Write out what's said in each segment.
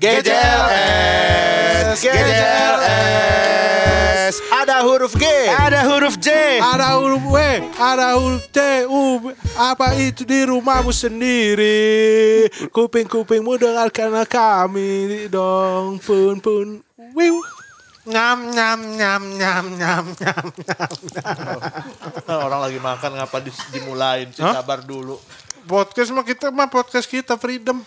GJLS, GJLS. Ada huruf G. Ada huruf J. Ada huruf W, ada huruf T, U, apa itu di rumahmu sendiri? Kuping-kupingmu dengarkan kami dong, pun pun. Wiu. Nyam nyam nyam nyam nyam nyam nyam. Orang lagi makan ngapa di- dimulain sih Hah? sabar dulu. Podcast mah kita mah podcast kita freedom.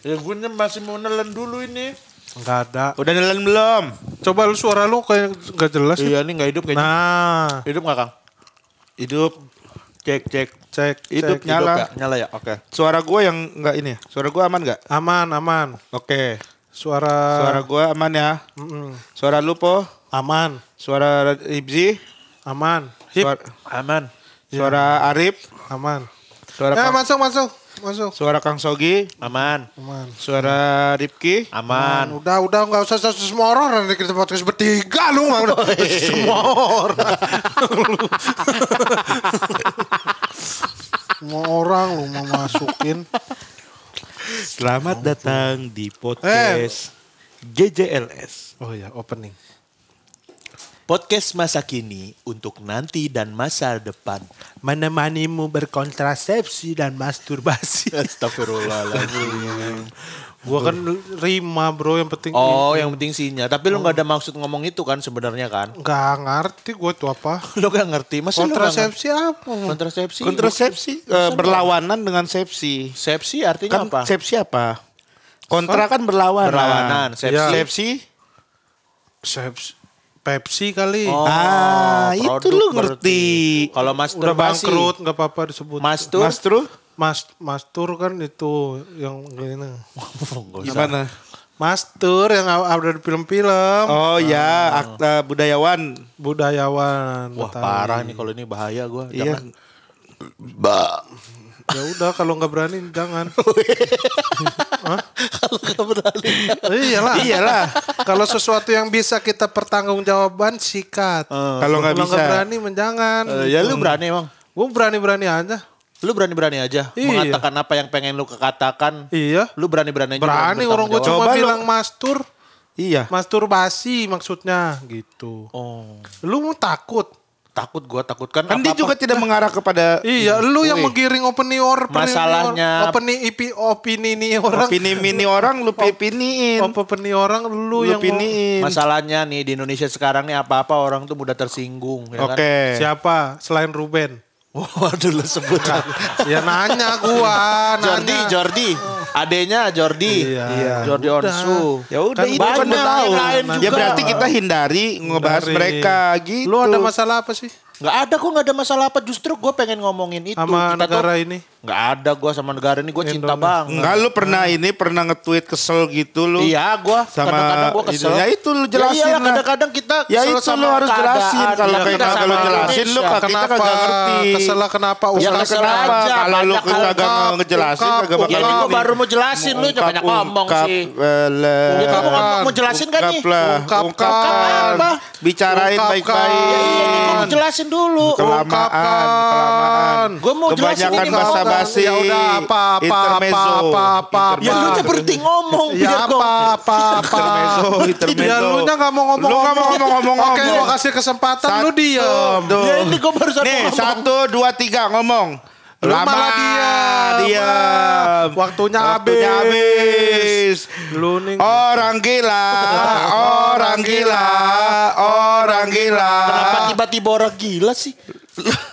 Ya gue masih mau nelen dulu ini. Enggak ada. Udah nelen belum? Coba lu suara lu kayak enggak jelas. ya. Iya ini nggak hidup kayaknya. Nah, Hidup nggak Kang? Hidup. Cek cek. cek Hidup cek. nyala. Hidup ya? Nyala ya? Oke. Suara gue yang enggak ini. ya? Suara gue aman nggak? Aman, aman. Oke. Suara Suara gue aman ya. Mm-mm. Suara lu po. aman, Suara Ibzi. aman. Hip, Suara, Aman. suara Arif. aman. Suara Eh, Kang, masuk, masuk. Masuk. suara Kang Sogi. Aman. Aman. Suara Ripki. Aman. Udah, udah nggak usah usah semua orang nanti kita podcast bertiga lu nggak udah semua orang. semua orang lu mau masukin. Selamat datang di podcast GJLS. Oh ya, opening. Podcast masa kini untuk nanti dan masa depan. Menemanimu berkontrasepsi dan masturbasi. Astagfirullahaladzim. Gua kan rima bro yang penting. Oh, yang penting sinya. Tapi lu nggak ada maksud ngomong itu kan sebenarnya kan? Nggak ngerti gue tuh apa. Lu gak ngerti. Masa Kontrasepsi apa? Kontrasepsi. Kontrasepsi eh, berlawanan dengan sepsi. Sepsi artinya Kan apa? sepsi apa? Kontra kan berlawanan. Berlawanan, sepsi. Ya. Sepsi. Sepsi. Pepsi kali. Oh, Ah, itu lu ngerti. Kalau Udah masturbasi. bangkrut nggak apa-apa disebut. Mastur. Mas Tru? Mas Mastur kan itu yang gini. Gimana? Mastur yang ada di film-film. Oh ya, akta budayawan. Budayawan. Wah Betawi. parah nih kalau ini bahaya gue. Iya. Ya udah kalau nggak berani jangan. Kalau gak berani. Iyalah. Iyalah. kalau sesuatu yang bisa kita pertanggungjawaban sikat. Kalau nggak Kalau bisa. nggak berani menjangan. Eh, ya lu berani emang. Gue berani-berani aja. Lu berani-berani aja. Iya. Mengatakan apa yang pengen lu katakan. Iya. Lu berani-berani aja. Berani orang gue cuma Coba lu- bilang mastur. Iya. Masturbasi maksudnya gitu. Oh. Lu mau takut? Takut gue takut kan. Kan dia juga tidak mengarah kepada Iya, lu yang menggiring opini or Masalahnya- opini IP opini ini orang. opini mini orang lu pipiniin. opini orang lu, Lu yang piniin. Masalahnya nih di Indonesia sekarang nih apa-apa orang tuh mudah tersinggung. Ya Oke. kan? siapa selain Ruben? Waduh lu sebut. ya nanya gua, Jordi, nanya. Jordi. Adenya Jordi. Iya. Jordi Udah. Onsu. Ya udah Kan itu kan banyak tahu. yang lain Ya berarti kita hindari ngebahas Dari- mereka gitu. Lu ada masalah apa sih Gak ada kok gak ada masalah apa. Justru gue pengen ngomongin itu. sama Kita negara tuh, ini? Gak ada gue sama negara ini. Gue cinta banget. Enggak lu pernah ini pernah nge-tweet kesel gitu lu. Iya gue. Sama Kadang-kadang gue kesel. Ya itu lu jelasin Ya iyalah, lah. kadang-kadang kita Ya itu sama lu harus keadaan. jelasin. Kalau Ya, kayak kita kagak lu jelasin lu kagak- kita kagak ngerti. Kesel kenapa? Ya, Usah kesel kenapa? Kalau lu kagak ungkap, ngejelasin ungkap, kagak bakal Ya ini gue baru mau jelasin. Lu jangan banyak ngomong sih. Ya kamu ngomong mau jelasin kan nih? Ungkapkan. ungkapkan. Apa? Bicarain baik-baik. Ya iya mau jelasin dulu. Kelamaan, kelamaan. Gua mau jelasin Kebanyakan ini, mau basa-basi. Ya udah apa apa Intermezzo. apa apa apa. Ya lu berhenti ngomong. Ya biar gua- apa apa apa. Intermezzo, intermezzo. Ya lu nya nggak mau ngomong. Lu nggak mau ngomong-ngomong. Oke, gua kasih kesempatan lu diem. Ya ini gue baru Nih, satu, dua, tiga ngomong. Lu Lama malah diam. diam. Waktunya Waktunya habis. Lu nih. Orang gila, orang gila, orang gila. Kenapa tiba-tiba orang gila sih?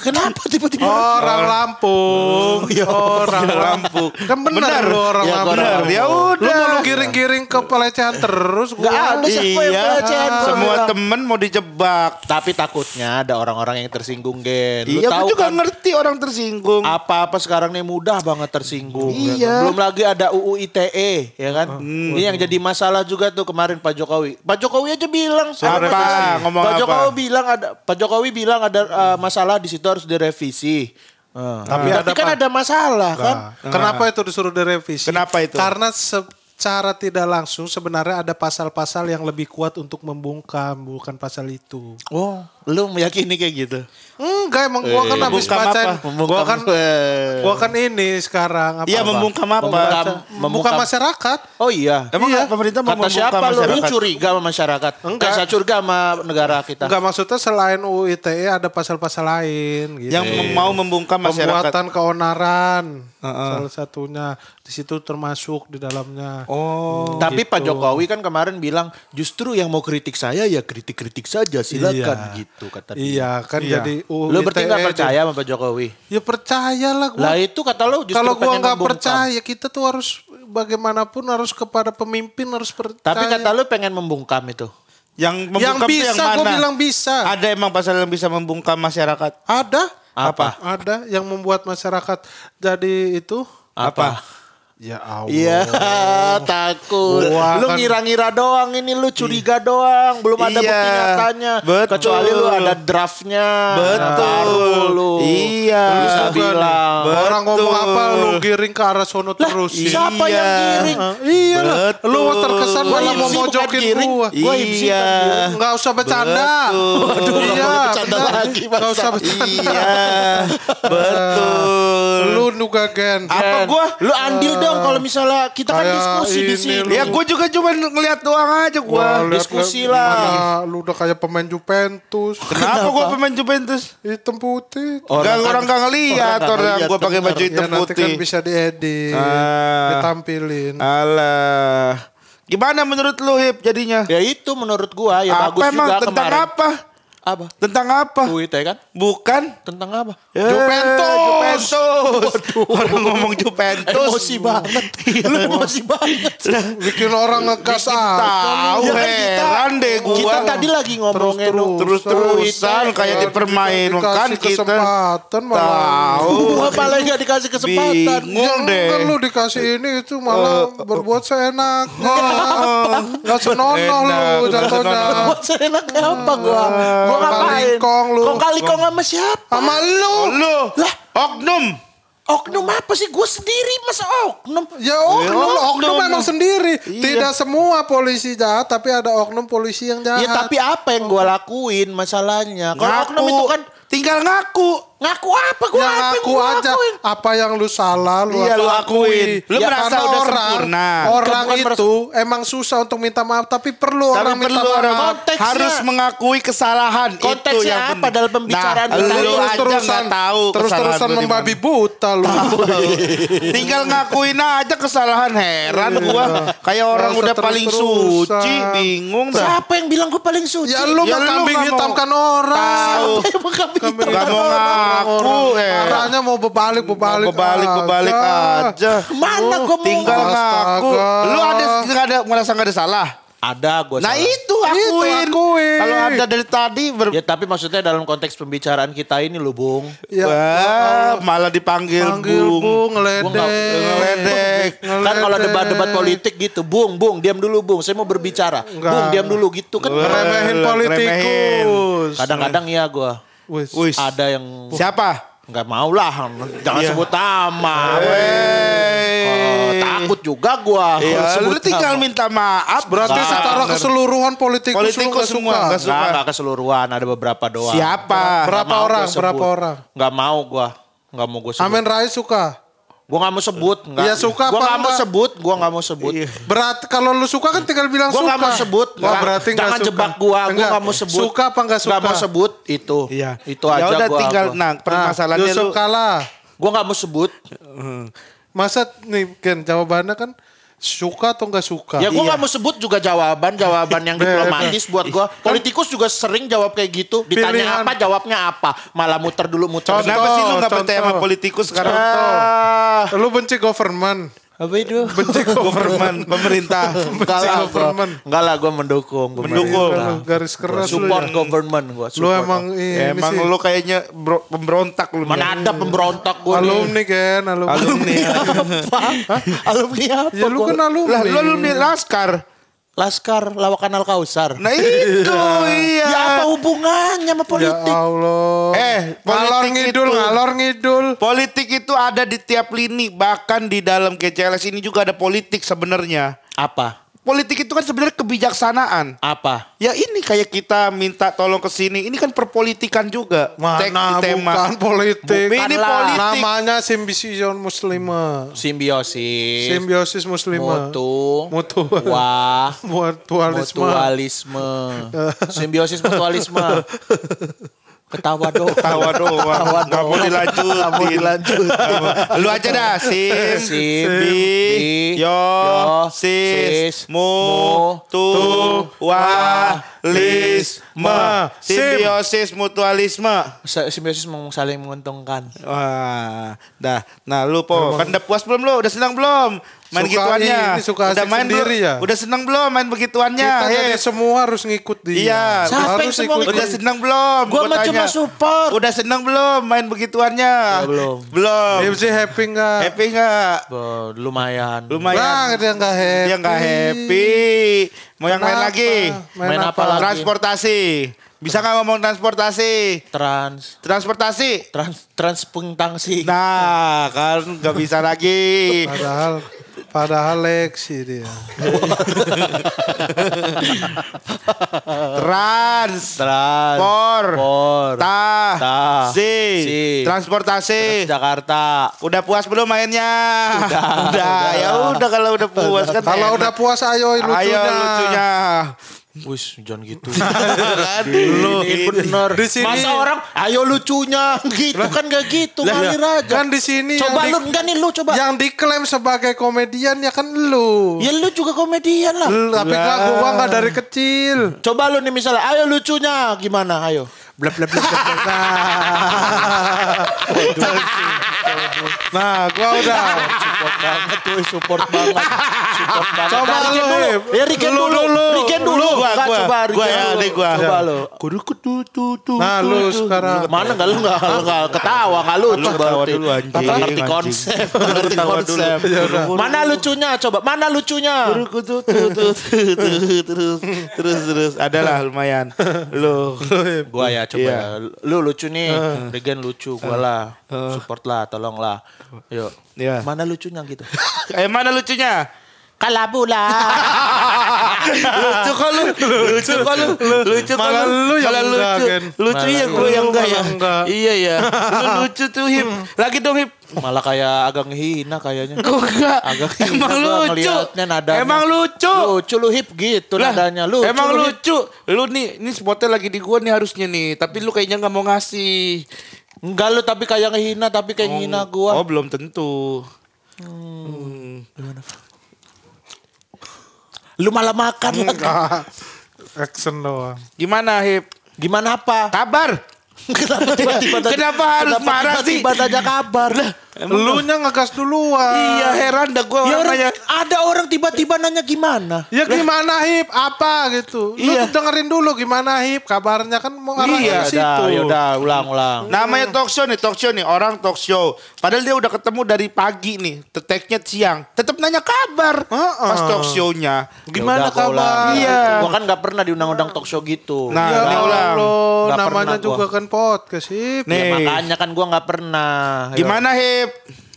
Kenapa tiba-tiba? Orang Lampung. Orang Lampung. Kan benar Benar. lu orang Ya, gua Lampung. orang Ya Lu udah. mau lu giring-giring ke pelecehan terus gua. Gak ada siapa yang Iya, pelecehan. semua temen mau dijebak. Tapi takutnya ada orang-orang yang tersinggung, Gen. Lu Iya, tahu aku juga kan ngerti orang tersinggung. apa-apa sekarang nih mudah banget tersinggung. ya Iya. kan? Belum lagi ada UU ITE, ya kan? Ini yang jadi masalah juga tuh kemarin Pak Jokowi. Pak Jokowi aja bilang Apa? Ngomong Pak apa? Jokowi bilang ada Pak Jokowi bilang ada uh, masalah di situ harus direvisi. Uh, Tapi Tapi, ada kan ada masalah kan? Nah, Kenapa itu disuruh direvisi? Kenapa itu? Karena se- secara tidak langsung sebenarnya ada pasal-pasal yang lebih kuat untuk membungkam bukan pasal itu. Oh, lu meyakini kayak gitu? Enggak emang gua kan habis Membungkam apa? Gua kan eh. gua kan ini sekarang apa? Iya membungkam apa? Membungkam. Membuka masyarakat. Oh iya. Emang Iya. pemerintah mau Kata membungkam siapa lu? Lu curiga sama masyarakat? Enggak. Saya curiga sama negara kita. Enggak maksudnya selain UU ITE ada pasal-pasal lain gitu. Yang mau membungkam masyarakat. Pembuatan keonaran salah satunya di situ termasuk di dalamnya. Oh. Tapi Pak gitu. Jokowi kan kemarin bilang justru yang mau kritik saya ya kritik-kritik saja silakan Iya. gitu kata dia. Iya kan Iya. jadi UU Lu berarti ITE nggak percaya sama Pak Jokowi? Ya percayalah gua. Lah itu kata lu justru Kalau gua nggak membungkam. percaya kita tuh harus bagaimanapun harus kepada pemimpin harus percaya. Tapi kata lu pengen membungkam itu. Yang yang membungkam itu bisa yang gua mana? bilang bisa. Ada emang pasal yang bisa membungkam masyarakat? Ada. Apa? Ada yang membuat masyarakat jadi itu. Apa? Ya Allah. Iya, takut. Gua lu kan- ngira-ngira doang ini lu curiga doang, belum ada Iya, bukti nyatanya. betul. Kecuali lu ada draftnya. Betul. Baru lu. Iya. Lu bisa bilang. Betul. Orang ngomong apa lu giring ke arah sono terus. Siapa Iya. yang giring? Ah, iya lah. Betul. Lu terkesan Gua malah mau mojokin giring. gua. Gua Iya. kan giring. Enggak usah bercanda. Betul. Waduh, iya, bercanda lagi, Nggak Bang. usah bercanda. Iya. Betul. Lu juga Gen. Apa gua? Lu andil dong kalau misalnya kita kan diskusi di ini sini. Ya gue juga cuma ngeliat doang aja gue. Diskusi lah. Lu udah kayak pemain Juventus. Kenapa gue pemain Juventus? Hitam putih. Orang Gak kan- orang gak ngeliat orang gue pakai baju hitam ya nanti kan putih. bisa diedit. Ah. Ditampilin. Alah. Gimana menurut lu Hip jadinya? Ya itu menurut gua ya apa bagus emang juga tentang kemarin. apa? Apa? Tentang apa? UIT kan? Bukan. Tentang apa? Eh, Juventus. Juventus. Orang ngomong Juventus. Emosi banget. Lu emosi banget. Bikin orang ah. tahu Ya kan heran deh gua. Kita tadi lagi ngomongin Terus-terusan UIT. kayak dipermainkan kita. kesempatan malah. Tahu. Gua malah gak dikasih kesempatan. Bingung deh. Kan lu dikasih ini itu malah berbuat seenaknya. Gak senonoh lu jatuhnya. Buat seenaknya apa gua? Gua Kong ngapain? kali kong lu. Kong kali kong sama siapa? Sama lu. Lu. Lah. Oknum. Oknum apa sih? Gua sendiri masa oknum? Ya oknum, Ya, oknum oknum. memang sendiri. Iya. Tidak semua polisi jahat, tapi ada oknum polisi yang jahat. Ya tapi apa yang gua lakuin masalahnya? Kalau oknum itu kan tinggal ngaku. Ngaku apa? Gua ya apa ngaku gua aja apa yang lu salah lu Iya, lu akuin. Lu Ya, merasa karena udah orang, sempurna. orang itu emang susah untuk minta maaf tapi perlu Tapi orang minta perlu orang maaf Konteksnya- harus mengakui kesalahan itu Konteksnya yang apa dalam pembicaraan nah, kita? lu terus aja terusan tahu terus kesalahan terusan lu di membabi buta lu Tinggal ngakuin aja kesalahan heran gua kayak orang udah paling terus-terusan. suci bingung dah. Siapa yang bilang gua paling suci? ya lu Ya, kambing hitamkan orang tahu. Kambing hitamkan ngaku, orang. eh. Marahnya mau berbalik berbalik Bebalik bebalik aja. Mana gua mau Tinggal ngaku. Astaga. Lu ada nggak ada merasa nggak ada salah? Ada gua Nah salah. itu akuin. akuin. Kalau ada dari tadi ber Ya tapi maksudnya dalam konteks pembicaraan kita ini lo Bung. ya Wah, malah dipanggil panggil Bung. bu Gua nggak- ngeledek Ngeledek. Kan kalau debat-debat politik gitu, Bung, Bung, diam dulu Bung, saya mau berbicara. Enggak. Bung, diam dulu gitu kan. Ngeremehin. politikus Kadang-kadang ya gua Wis. Wis. ada yang Siapa? nggak mau lah, jangan Iya. sebut nama. Wey. Oh, takut juga gua. Iya, lu tinggal nama. minta maaf. Berarti Nggak, secara bener. keseluruhan lu nggak semua, suka. nggak suka. Nggak, nggak keseluruhan, ada beberapa doang. Siapa? Berapa orang? Berapa orang? Nggak mau gua. Nggak mau gua sebut. Amin Rais suka. Gua nggak mau sebut. Nggak. Iya, suka Gua apa nggak mau sebut. Gua nggak mau sebut. Berarti kalau lu suka kan tinggal bilang Gua suka. nggak mau sebut. Wah, Nggak. berarti Jangan suka. jebak gua. Gua Enggak. nggak mau sebut. Suka apa nggak suka? Nggak mau sebut itu. Iya. Itu aja Ya udah gua. tinggal gua. nah permasalahannya Yusuf lu kalah. Gua nggak mau sebut. Masa nih Ken jawabannya kan suka atau nggak suka? Ya gua Iya. nggak mau sebut juga jawaban jawaban yang diplomatis buat gua. Politikus juga sering jawab kayak gitu. Ditanya Pilihan. apa jawabnya apa. Malah muter dulu muter. Contoh. dulu. Kenapa sih lu nggak percaya sama contoh. politikus sekarang? Ah, Lu benci government. Apa itu? Benci Government, pemerintah. Enggak lah, gua, government. enggak lah gua mendukung. gua Mendukung. pemerintah. Garis keras lu Support ya. government gua. Lu emang Ya, ini emang sih. lu kayaknya bro- pemberontak lu. mana ada pemberontak gua nih. alumni Ken, alumni. Alumni. apa? Alumni apa? Ya lu kan alumni. lah, lu alumni Laskar. Laskar Lawakan Al Kausar. Nah itu iya. Ya apa hubungannya sama Ya politik? Allah. Eh, ngalor ngidul, itu- ngalor ngidul. Politik itu ada di tiap lini, bahkan di dalam GCLS ini juga ada politik sebenarnya. Apa? Politik itu kan sebenarnya kebijaksanaan. Apa? Ya ini kayak kita minta tolong ke sini, ini kan perpolitikan juga. Tek- Mana tema. bukan politik. Bu- ini Bukanlah. politik. Namanya simbision muslimah. Simbiosis. Simbiosis muslimah. Mutu. Mutu. Wah. Mutualisme. Mutualisme. Simbiosis mutualisme. Ketawa doang. Tawa Nggak mau doang. dilanjutin. Nggak mau dilanjutin. Lu aja dah. Sim. Sim, Bi. Yo. Sis. Mu. Tu. Wa. Lis. Me. Sim. Simbiosis mutualisme. Simbiosis mau saling menguntungkan. Wah, dah. Nah, lu po, kan udah puas belum lu? Udah senang belum? Main Suka gituannya. ini, suka udah main sendiri belum? ya? Udah senang belum main begituannya? Kita jadi Hei. semua harus ngikut dia. Iya. Harus semua ikut. Udah senang belum? Gua mah cuma support. Udah senang belum main begituannya? Ya, belum. Belum. Dia happy nggak? Happy nggak? Bo, lumayan. Lumayan. Bang, dia nggak happy. Dia nggak happy. Mau yang lain Kenapa? lagi? Main, Main apa? apa lagi? Transportasi. Bisa nggak ngomong transportasi? Trans. Transportasi. Trans transpungtangsi. Nah, kan nggak bisa lagi. Padahal padahal Lexi dia. Trans. Trans. Por. Por. Ta. Ta. Si. Si. Transportasi. Jakarta. Udah puas belum mainnya? Udah, udah. udah. Ya udah kalau udah puas kan. Kalau enak. udah puas ayo lucunya. Ayo lucunya. Wis, jangan gitu. Lu Ini bener. Di sini- Masa orang, ayo lucunya. Gitu kan gak gitu. Ngalir aja. Kan di sini Coba lu, enggak nih lu coba. Yang diklaim sebagai komedian ya kan lu. Ya lu juga komedian lah. Lu, Tapi kan gua nggak dari kecil. Coba lu nih misalnya, ayo lucunya gimana? Ayo. Blab blab blab blab. blab. Nah. gua udah. Support banget tuh, support banget. Support banget. Coba Nah, lu, Riken. Ya Riken Lu dulu. dulu. Riken dulu. Lu, gua, gua. coba Gua Riken ya, dulu. gua. Coba lu. Kudu kudu tu tu. Nah, lu sekarang. Mana enggak lu enggak enggak ketawa enggak lucu Lu ketawa berarti. dulu, anjing, ngerti konsep, ngerti konsep. Mana lucunya coba? Mana lucunya? Kudu kudu tu tu terus terus terus. Adalah lumayan. Lu. Gua ya coba. Iya. Lu lucu nih. Regen lucu gua lah. Support lah, tolong lah. Yuk. Iya. Mana lucunya gitu? Eh mana lucunya? Kalabu lah. lucu kok lu lucu kok lu lucu kok Malah lu yang Malah enggak, lucu Gen. lucu Malah ya lu gue yang enggak ya enggak. iya ya lu lucu tuh hip lagi dong hip Malah kayak agak ngehina kayaknya. Enggak Agak hina emang lucu nadanya. emang lucu Lucu lu hip gitu Lah, nadanya. Lucu emang lu lucu lu nih ini spotnya lagi di gua nih harusnya nih tapi lu kayaknya nggak mau ngasih Enggak lu tapi kayak ngehina tapi kayak ngehina gua. oh belum tentu Hmm. Lu malah makan lagi. Ah, Action doang. gimana hip Gimana apa? kabar Kenapa tiba-tiba nanya- Kenapa harus kenapa marah sih? Tiba-tiba nanya kabar. Lu nya ngegas duluan. iya heran dah gua Ya orang orang, nanya ada orang tiba-tiba nanya gimana? Ya gimana hip? Apa gitu? Lu Iya. dengerin dulu gimana hip? Kabarnya kan mau arah Iya, ke situ. Udah, ya udah, ulang, ulang. Namanya talk show nih, talk show nih, orang talk show. Padahal dia udah ketemu dari pagi nih, teteknya siang. Tetap nanya kabar Heeh. pas talk show-nya. Gimana Ya kabar? Iya. Gua kan nggak pernah diundang-undang talk show gitu. Nah, Ya ini ulang. Namanya pernah juga gua. kan podcast hip. Ya, Nih. makanya kan gua nggak pernah. Ayo. Gimana Hip?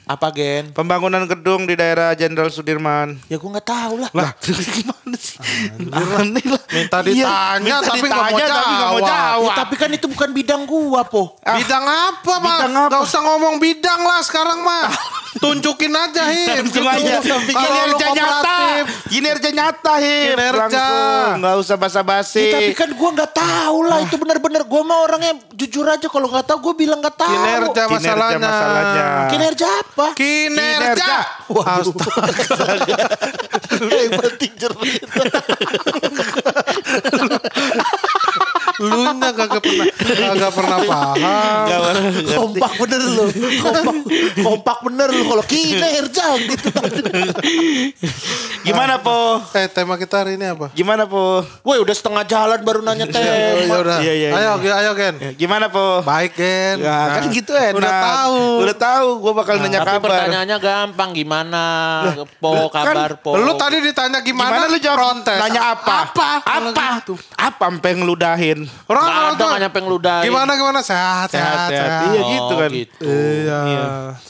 Apa gen? Pembangunan gedung di daerah Jenderal Sudirman. Ya gua nggak tahu lah. Lah, gimana sih? Aneh lah. Minta Iya, ditanya, minta tapi nggak mau ditanya, tapi mau jawab. jawab. Ya, tapi kan itu bukan bidang gua, po. Ah. Bidang apa, Pak? Bidang apa? Gak usah ngomong bidang lah sekarang, mah. Tunjukin aja, Hip. Langsung Gitu. aja. Kalau lu Kinerja nyata. Kinerja nyata, Hip. Kinerja. Nggak usah basa-basi. Ya, tapi kan gua nggak tahu lah itu benar-benar. Gua mah orangnya jujur aja kalau nggak tahu gua bilang nggak tahu. Kinerja Kinerja masalahnya. masalahnya. Kinerja apa? Kinerja. Kinerja. Astaga. Yang penting jerit. Lu Anda kagak pernah kagak pernah paham. Gak pernah ngerti. Kompak bener lu. Kompak, kompak bener lu kalau kinerja gitu. Gimana po? Eh tema kita hari ini apa? Gimana po? Woi udah setengah jalan baru nanya Oh, tema. ya udah. Iya, iya, ayo, iya. ayo Gen. Gimana po? Baik Gen. Ya, kan Nah, gitu enak. Udah tahu. Udah tahu. Gue bakal nanya Tapi kabar. pertanyaannya gampang gimana? Po kan kabar po. Lu tadi ditanya gimana? Gimana lu jawab? Protes. Nanya apa? Apa? Apa? Apa sampai ngeludahin? Orang Nggak ada nyampe ngeludahin. Gimana gimana sehat sehat Sehat, sehat. sehat. Iya Oh, gitu kan. gitu. Iya.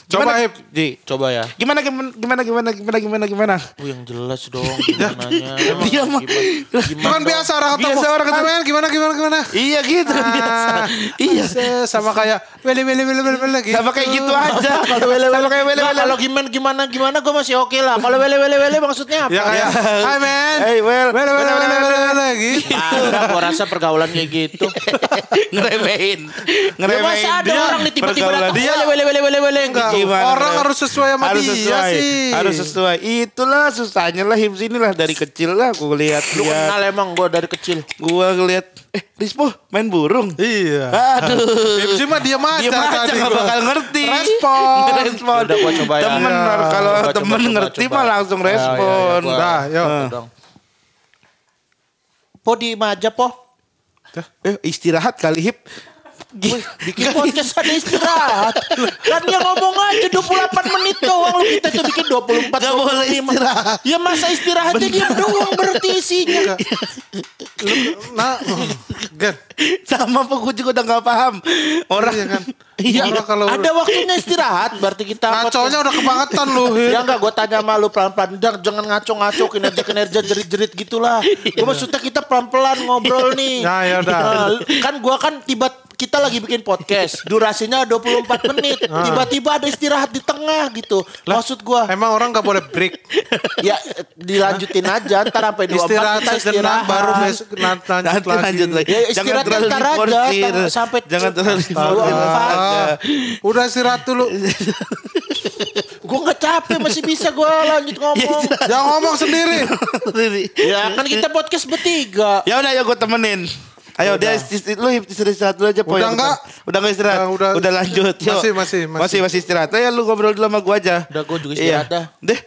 Coba Gimana, Hip. Ji? Coba ya. Gimana gimana gimana gimana gimana gimana gimana? Oh yang jelas dong gimana Dia mah- gimana, kan dong? biasa orang ketemu. Biasa orang ketemu. "Ah, gimana gimana gimana. Iya gitu kan biasa. Ah, Iya. sama kayak wele wele wele wele wele gitu. Sama kayak gitu aja. Kalau wele wele Sama kayak wele Nggak, wele. kalau gimana gimana gimana gue masih oke lah. Kalau wele wele wele maksudnya apa? Ya kayak Hai men. Hey, well, Wele wele well, wele well, wele well, wele gitu. Ada, gue rasa pergaulan kayak gitu. ngeremehin. Ya Ngeremehin masa ada dia. orang nih tiba-tiba datang dia. wele wele wele wele Enggak. Gimana, orang harus sesuai sama harus dia sesuai, sih. Harus sesuai. Itulah susahnya lah Hims inilah dari kecil lah aku lihat Lu kenal emang gue dari kecil. Gua ngeliat eh Rispo main burung. Iya. Aduh. Hipsi mah diam aja Dia tadi gak bakal ngerti. Respon. respon. Udah, gua coba ya. Temen Ya. kalau temen coba, ngerti coba. mah langsung Ya, ya, ya, respon. gua- Dah, yuk. Tuh dong. Po di aja po. Eh istirahat kali Hip. Bikin podcast ada istirahat. Kan dia ngomong aja 28 menit doang. Lu kita tuh bikin 24 Gak boleh 25. istirahat. Ya masa istirahatnya dia doang berarti isinya. Nah, Gen. Sama gue juga udah gak paham. Orang Iya kan. Iya, kalau ada waktunya istirahat berarti kita ngaconya udah kebangetan lu. Ya enggak, gue tanya sama lu pelan-pelan. Jangan, jangan ngaco-ngaco kinerja-kinerja jerit-jerit gitulah. Gue maksudnya kita pelan-pelan ngobrol nih. Nah, ya udah. Nah, kan gue kan tiba kita lagi bikin podcast. Durasinya 24 menit. Ah. Tiba-tiba ada istirahat di tengah gitu. Maksud gue, Emang orang nggak boleh break. ya dilanjutin aja. Ntar sampai 24 Istirahat kita sejenak istirahat. baru besok lan- lanjut Nanti lagi. lanjut lagi. Ya, istirahatnya terlalu ntar aja, tang- sampai Jangan terlalu. Ah, udah istirahat dulu. Gue gak capek masih bisa gue lanjut ngomong. Jangan ngomong sendiri. ya kan kita podcast bertiga. ya udah ya gue temenin. Ayo dia isti- lu istirahat dulu aja Poy. Udah enggak? Udah enggak istirahat. Udah, udah. udah lanjut. Yuk. Masih, masih, masih. Masih masih istirahat. Ayo lu ngobrol dulu sama gua aja. Udah, gua juga istirahat Iya. dah. Deh.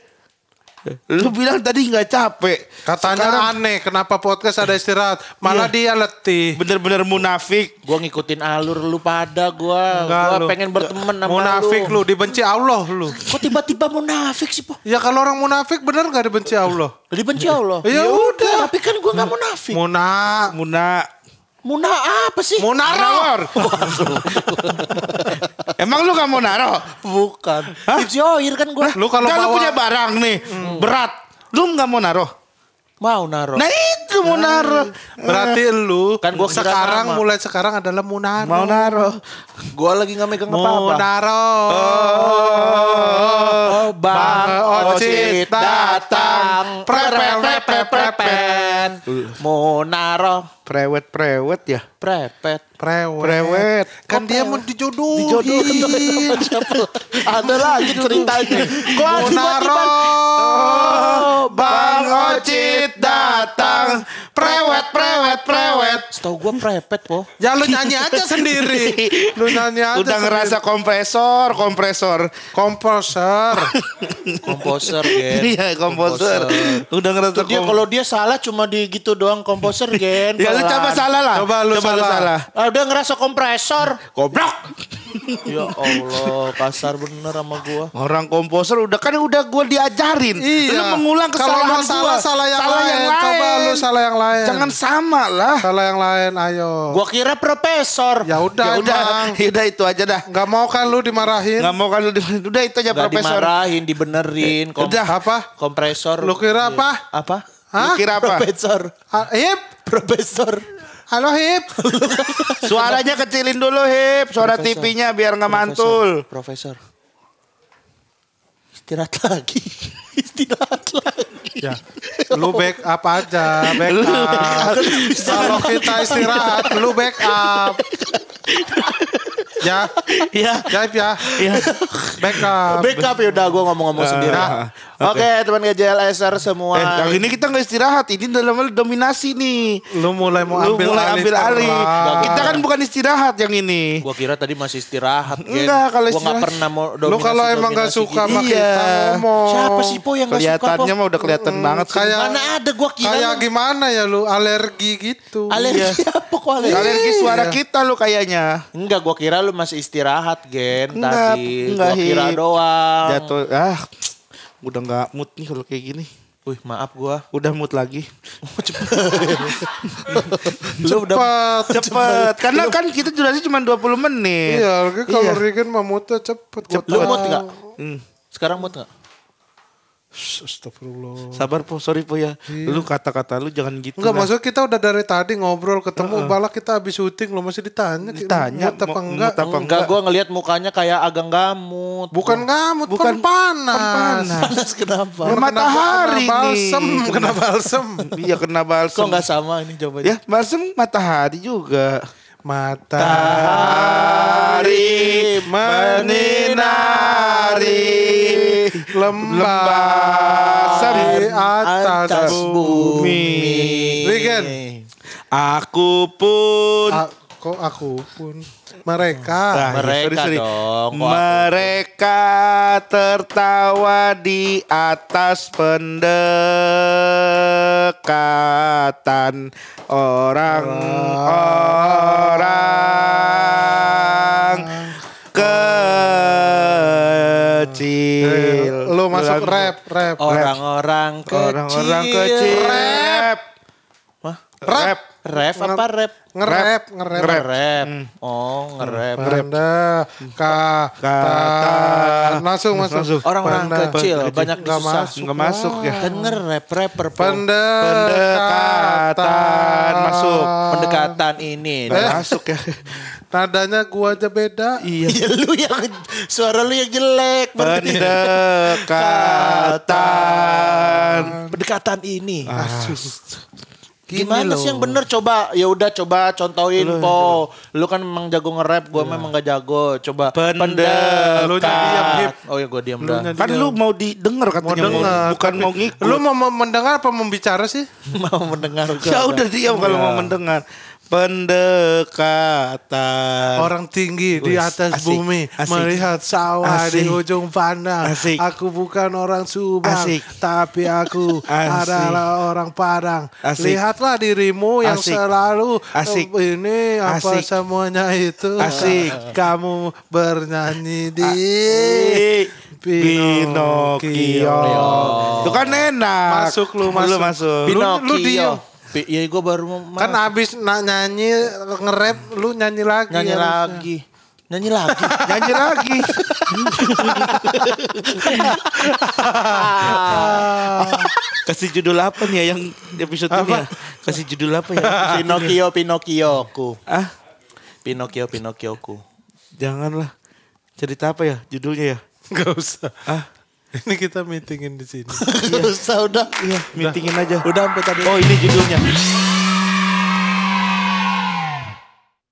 Lu bilang tadi nggak capek. Katanya Sekarang aneh kenapa podcast ada istirahat. Malah dia letih. bener-bener munafik. Gue ngikutin alur lu pada gue. Enggak, Gue lu. pengen berteman sama Munafik lu. lu, dibenci Allah lu. Kok tiba-tiba munafik sih, Po? Ya kalau orang munafik bener gak dibenci Allah? Dibenci Allah. Ya udah. Tapi kan gue gak munafik. Muna. Muna. Muna apa sih? Munaro. Emang lu gak mau naro? Bukan. Tipsi oir kan gue. Lu kalau lu punya barang nih. Berat. Lu nggak mau naro? Mau naro. Nah itu mau naro. Berarti lu Kan gua sekarang sama. mulai sekarang adalah Munaro. Mau naro. Gue lagi gak megang apa-apa. Munaro. Oh, Bang Ocit datang. Prepet, prepet, prepet. Mau naro. Prewet-prewet ya. Prepet. Prewet. Prewet. Kan Kok dia prewet? mau dijodohin. Dijodohin. Ada lagi ceritanya. Kok Munaro. Oh, Bang Ocit datang. Prewet, prewet, prewet. Setahu gue prepet, Po. Ya lu nyanyi aja sendiri. Lu nyanyi aja Udah ngerasa kompresor, kompresor. komposer. Komposer, Gen. Iya, komposer. Udah ngerasa Itu dia kalau dia salah cuma di gitu doang komposer, Gen. Ya lu coba salah lah. Coba lu salah. Ah, udah ngerasa kompresor. Goblok. ya Allah, kasar bener sama gua. Orang komposer udah kan udah gue diajarin. Iya. Lu mengulang Kalau kesalahan mau salah, gua. salah yang lain. Coba lu salah yang lain. Jangan sama lah. Salah yang lain, ayo. Gua kira profesor. Ya udah, Ya udah, ya udah itu aja dah. Nggak mau kan lu dimarahin? Nggak mau kan lu di- udah itu aja Gak profesor. dimarahin, dibenerin. Kom- Udah. Apa? Kompresor. Lu kira apa? Apa? Hah? Lu kira apa? Profesor. Ah, Hip. Profesor. Halo Hip. Suaranya kecilin dulu hip, suara Profesor. TV-nya biar nggak mantul. Profesor. Istirahat lagi. Istirahat lagi. Ya, lu back up aja, back up. Kalau kita istirahat, lu back up. Ya, Iya. Gaib ya. Iya. Backup. Backup ya udah gue ngomong-ngomong sendiri. ah, Oke teman GJLSR semua. Eh, yang ini kita nggak istirahat. Ini dalam hal dominasi nih. Lu mulai mau Lu ambil mulai alih ambil alih. Kita kan bukan istirahat yang ini. Gue kira tadi masih istirahat. Gen. Enggak, kalau Gue gak istirahat- pernah mau Lu kalau emang gak dominasi-dominasi suka gitu. sama Iya. kita ngomong. Siapa sih Po yang gak suka? Kelihatannya mah udah kelihatan banget sih. kayak- Mana ada gue kira Kayak lu gimana ya lu alergi gitu. alergi apa kok alergi? Alergi suara Iya. kita lu kayaknya. Enggak, gue kira lu masih istirahat Gen Enggak, tadi. enggak, Gue kira Hip. doang. Jatuh. Ah, udah nggak mood nih kalau kayak gini. Wih maaf gue. Udah mood lagi. Lu udah Cepet. Cepet. Karena kan kita durasi cuma 20 menit. Iya, kalau Regen mah muter cepet. Gua Lu mood gak? Hmm. Sekarang mood gak? Astagfirullah. Sabar po, sorry po ya. Lu kata-kata lu jangan gitu. Enggak, lah. maksudnya kita udah dari tadi ngobrol ketemu malah kita habis syuting lo masih ditanya. Ditanya, apa enggak? mood apa Enggak, enggak? gue ngelihat mukanya kayak agak gamut. Bukan ngamut, Bukan- bukan panas. panas. Panas kenapa? Ya, matahari kena nih. balsem, kena balsem. Iya kena balsem. Kok nggak sama ini jawabannya? Ya, balsem matahari juga. Matahari menyinari lembah di atas Atas bumi. Regen. Aku pun A- kok aku pun mereka Nah, Mereka sorry, sorry. dong? Mereka tertawa di atas pendekatan orang-orang masuk rap rap Orang-orang kecil. Orang-orang kecil. Rap. Hah? Rap. Rap apa rap? ngerap ngerap Nge-rap. Oh, nge-rap. Panda kata langsung masuk. Orang-orang Panda. kecil banyak Nggak susah. masuk. Nggak masuk ya. Kan nge-rap rapper. Pendekatan masuk. Pendekatan ini. Eh. Masuk ya. nadanya gua aja beda Iya. Ya lu yang suara lu yang jelek. Pendekatan. Pendekatan ini. Gini Gimana loh. sih yang bener coba? Ya udah coba contohin po. Lu kan memang jago nge-rap, gua memang gak jago. Coba Pendekat. Lu jangan diam, Hip. Oh ya gua diam dah. Kan lu mau didengar mau katanya mau dengar bukan mau ngikut. lu mau mau mendengar apa membicara sih Mau mendengar gua. ya udah diam kalau mau mendengar. Pendekatan. orang tinggi di Wis, atas asik, bumi asik. melihat sawah di Asik. ujung pandang Asik. aku bukan orang Subang Asik. tapi aku Asik. adalah orang Padang Asik. lihatlah dirimu yang Asik. selalu Asik. eh, ini apa Asik. semuanya itu Asik. kamu bernyanyi di Pinocchio. Itu kan enak. Masuk lu, Lu masuk. masuk. Lu- lu Pinocchio. diem. Pi- Ya gua baru mau kan abis na- nyanyi nge-rap lu nyanyi lagi nyanyi harusnya. lagi. Nyanyi lagi. Nyanyi lagi. Kasih judul apa nih ya yang episode ini ya? Kasih judul apa ya? Pinocchio, Pinocchioku. ah, Pinocchio, Pinocchioku. janganlah. Cerita apa ya judulnya ya? Gak usah Ah, ini kita meetingin di sini Gak usah udah. iya, meetingin aja. Udah sampai tadi. Oh, ini judulnya.